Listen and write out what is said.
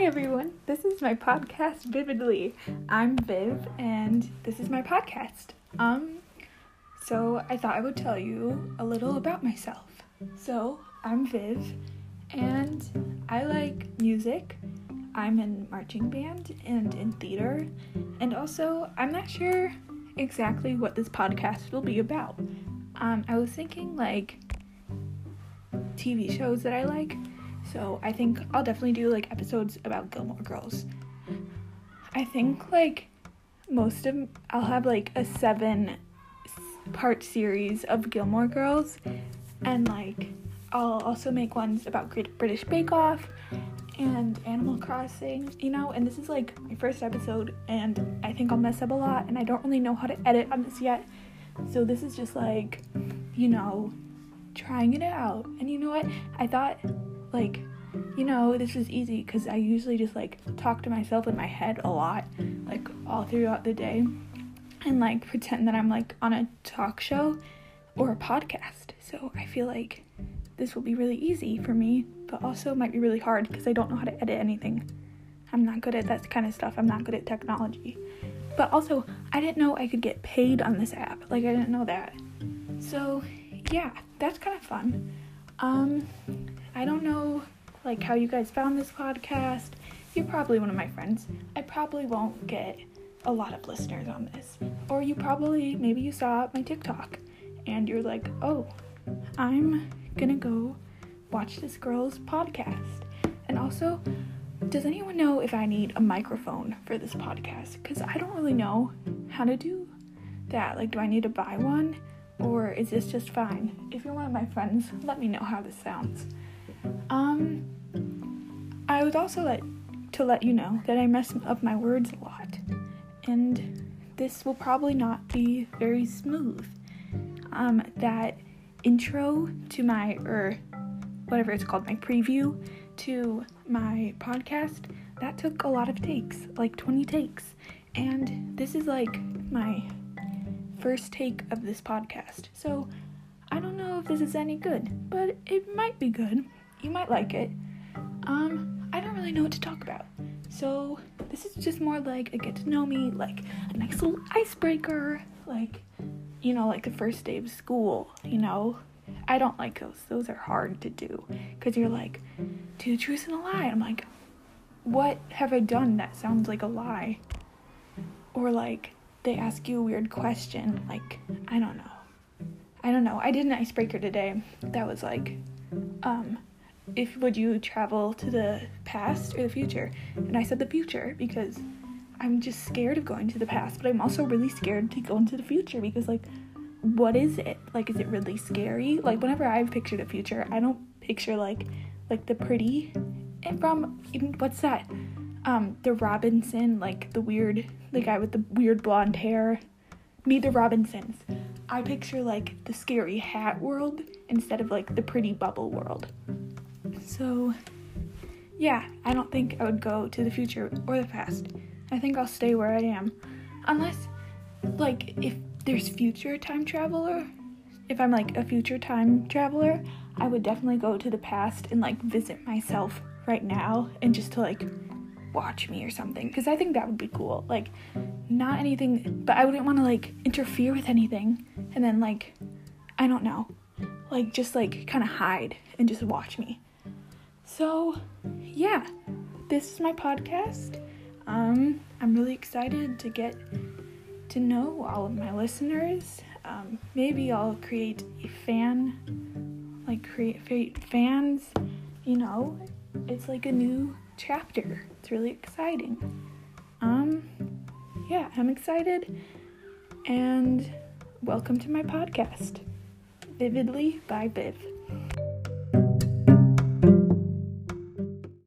Hi, everyone. This is my podcast, Vividly. I'm Viv, and this is my podcast. Um, so I thought I would tell you a little about myself. So I'm Viv, and I like music. I'm in marching band and in theater, and also I'm not sure exactly what this podcast will be about. Um, I was thinking like TV shows that I like so I think I'll definitely do like episodes about Gilmore Girls. I think like most of I'll have like a seven part series of Gilmore Girls, and like I'll also make ones about Great British Bake Off and Animal Crossing, you know. And this is like my first episode, and I think I'll mess up a lot, and I don't really know how to edit on this yet. So this is just like, you know, trying it out. And you know what? I thought like you know this is easy because i usually just like talk to myself in my head a lot like all throughout the day and like pretend that i'm like on a talk show or a podcast. So i feel like this will be really easy for me but also might be really hard because i don't know how to edit anything. I'm not good at that kind of stuff. I'm not good at technology. But also i didn't know i could get paid on this app. Like i didn't know that. So yeah that's kind of fun. Um I don't know like how you guys found this podcast. You're probably one of my friends. I probably won't get a lot of listeners on this. Or you probably maybe you saw my TikTok and you're like, "Oh, I'm going to go watch this girl's podcast." And also, does anyone know if I need a microphone for this podcast? Cuz I don't really know how to do that. Like, do I need to buy one? Or is this just fine? If you're one of my friends, let me know how this sounds. Um, I would also like to let you know that I mess up my words a lot, and this will probably not be very smooth. Um, that intro to my or whatever it's called, my preview to my podcast, that took a lot of takes, like 20 takes. And this is like my first take of this podcast. So I don't know if this is any good, but it might be good you might like it. Um, I don't really know what to talk about. So, this is just more like a get to know me, like a nice little icebreaker, like, you know, like the first day of school, you know? I don't like those. Those are hard to do because you're like, do the truth and a lie. I'm like, what have I done that sounds like a lie? Or like, they ask you a weird question, like, I don't know. I don't know. I did an icebreaker today that was like, um, if would you travel to the past or the future? And I said the future because I'm just scared of going to the past, but I'm also really scared to go into the future because like what is it? Like is it really scary? Like whenever I've pictured a future, I don't picture like like the pretty and from even what's that? Um the Robinson, like the weird the guy with the weird blonde hair. Meet the Robinsons. I picture like the scary hat world instead of like the pretty bubble world. So, yeah, I don't think I would go to the future or the past. I think I'll stay where I am. Unless, like, if there's future time traveler, if I'm like a future time traveler, I would definitely go to the past and like visit myself right now and just to like watch me or something because I think that would be cool. Like, not anything, but I wouldn't want to like interfere with anything and then like, I don't know, like just like kind of hide and just watch me. So, yeah, this is my podcast. Um, I'm really excited to get to know all of my listeners. Um, maybe I'll create a fan, like create fans. You know, it's like a new chapter. It's really exciting. Um, yeah, I'm excited, and welcome to my podcast, Vividly by Viv.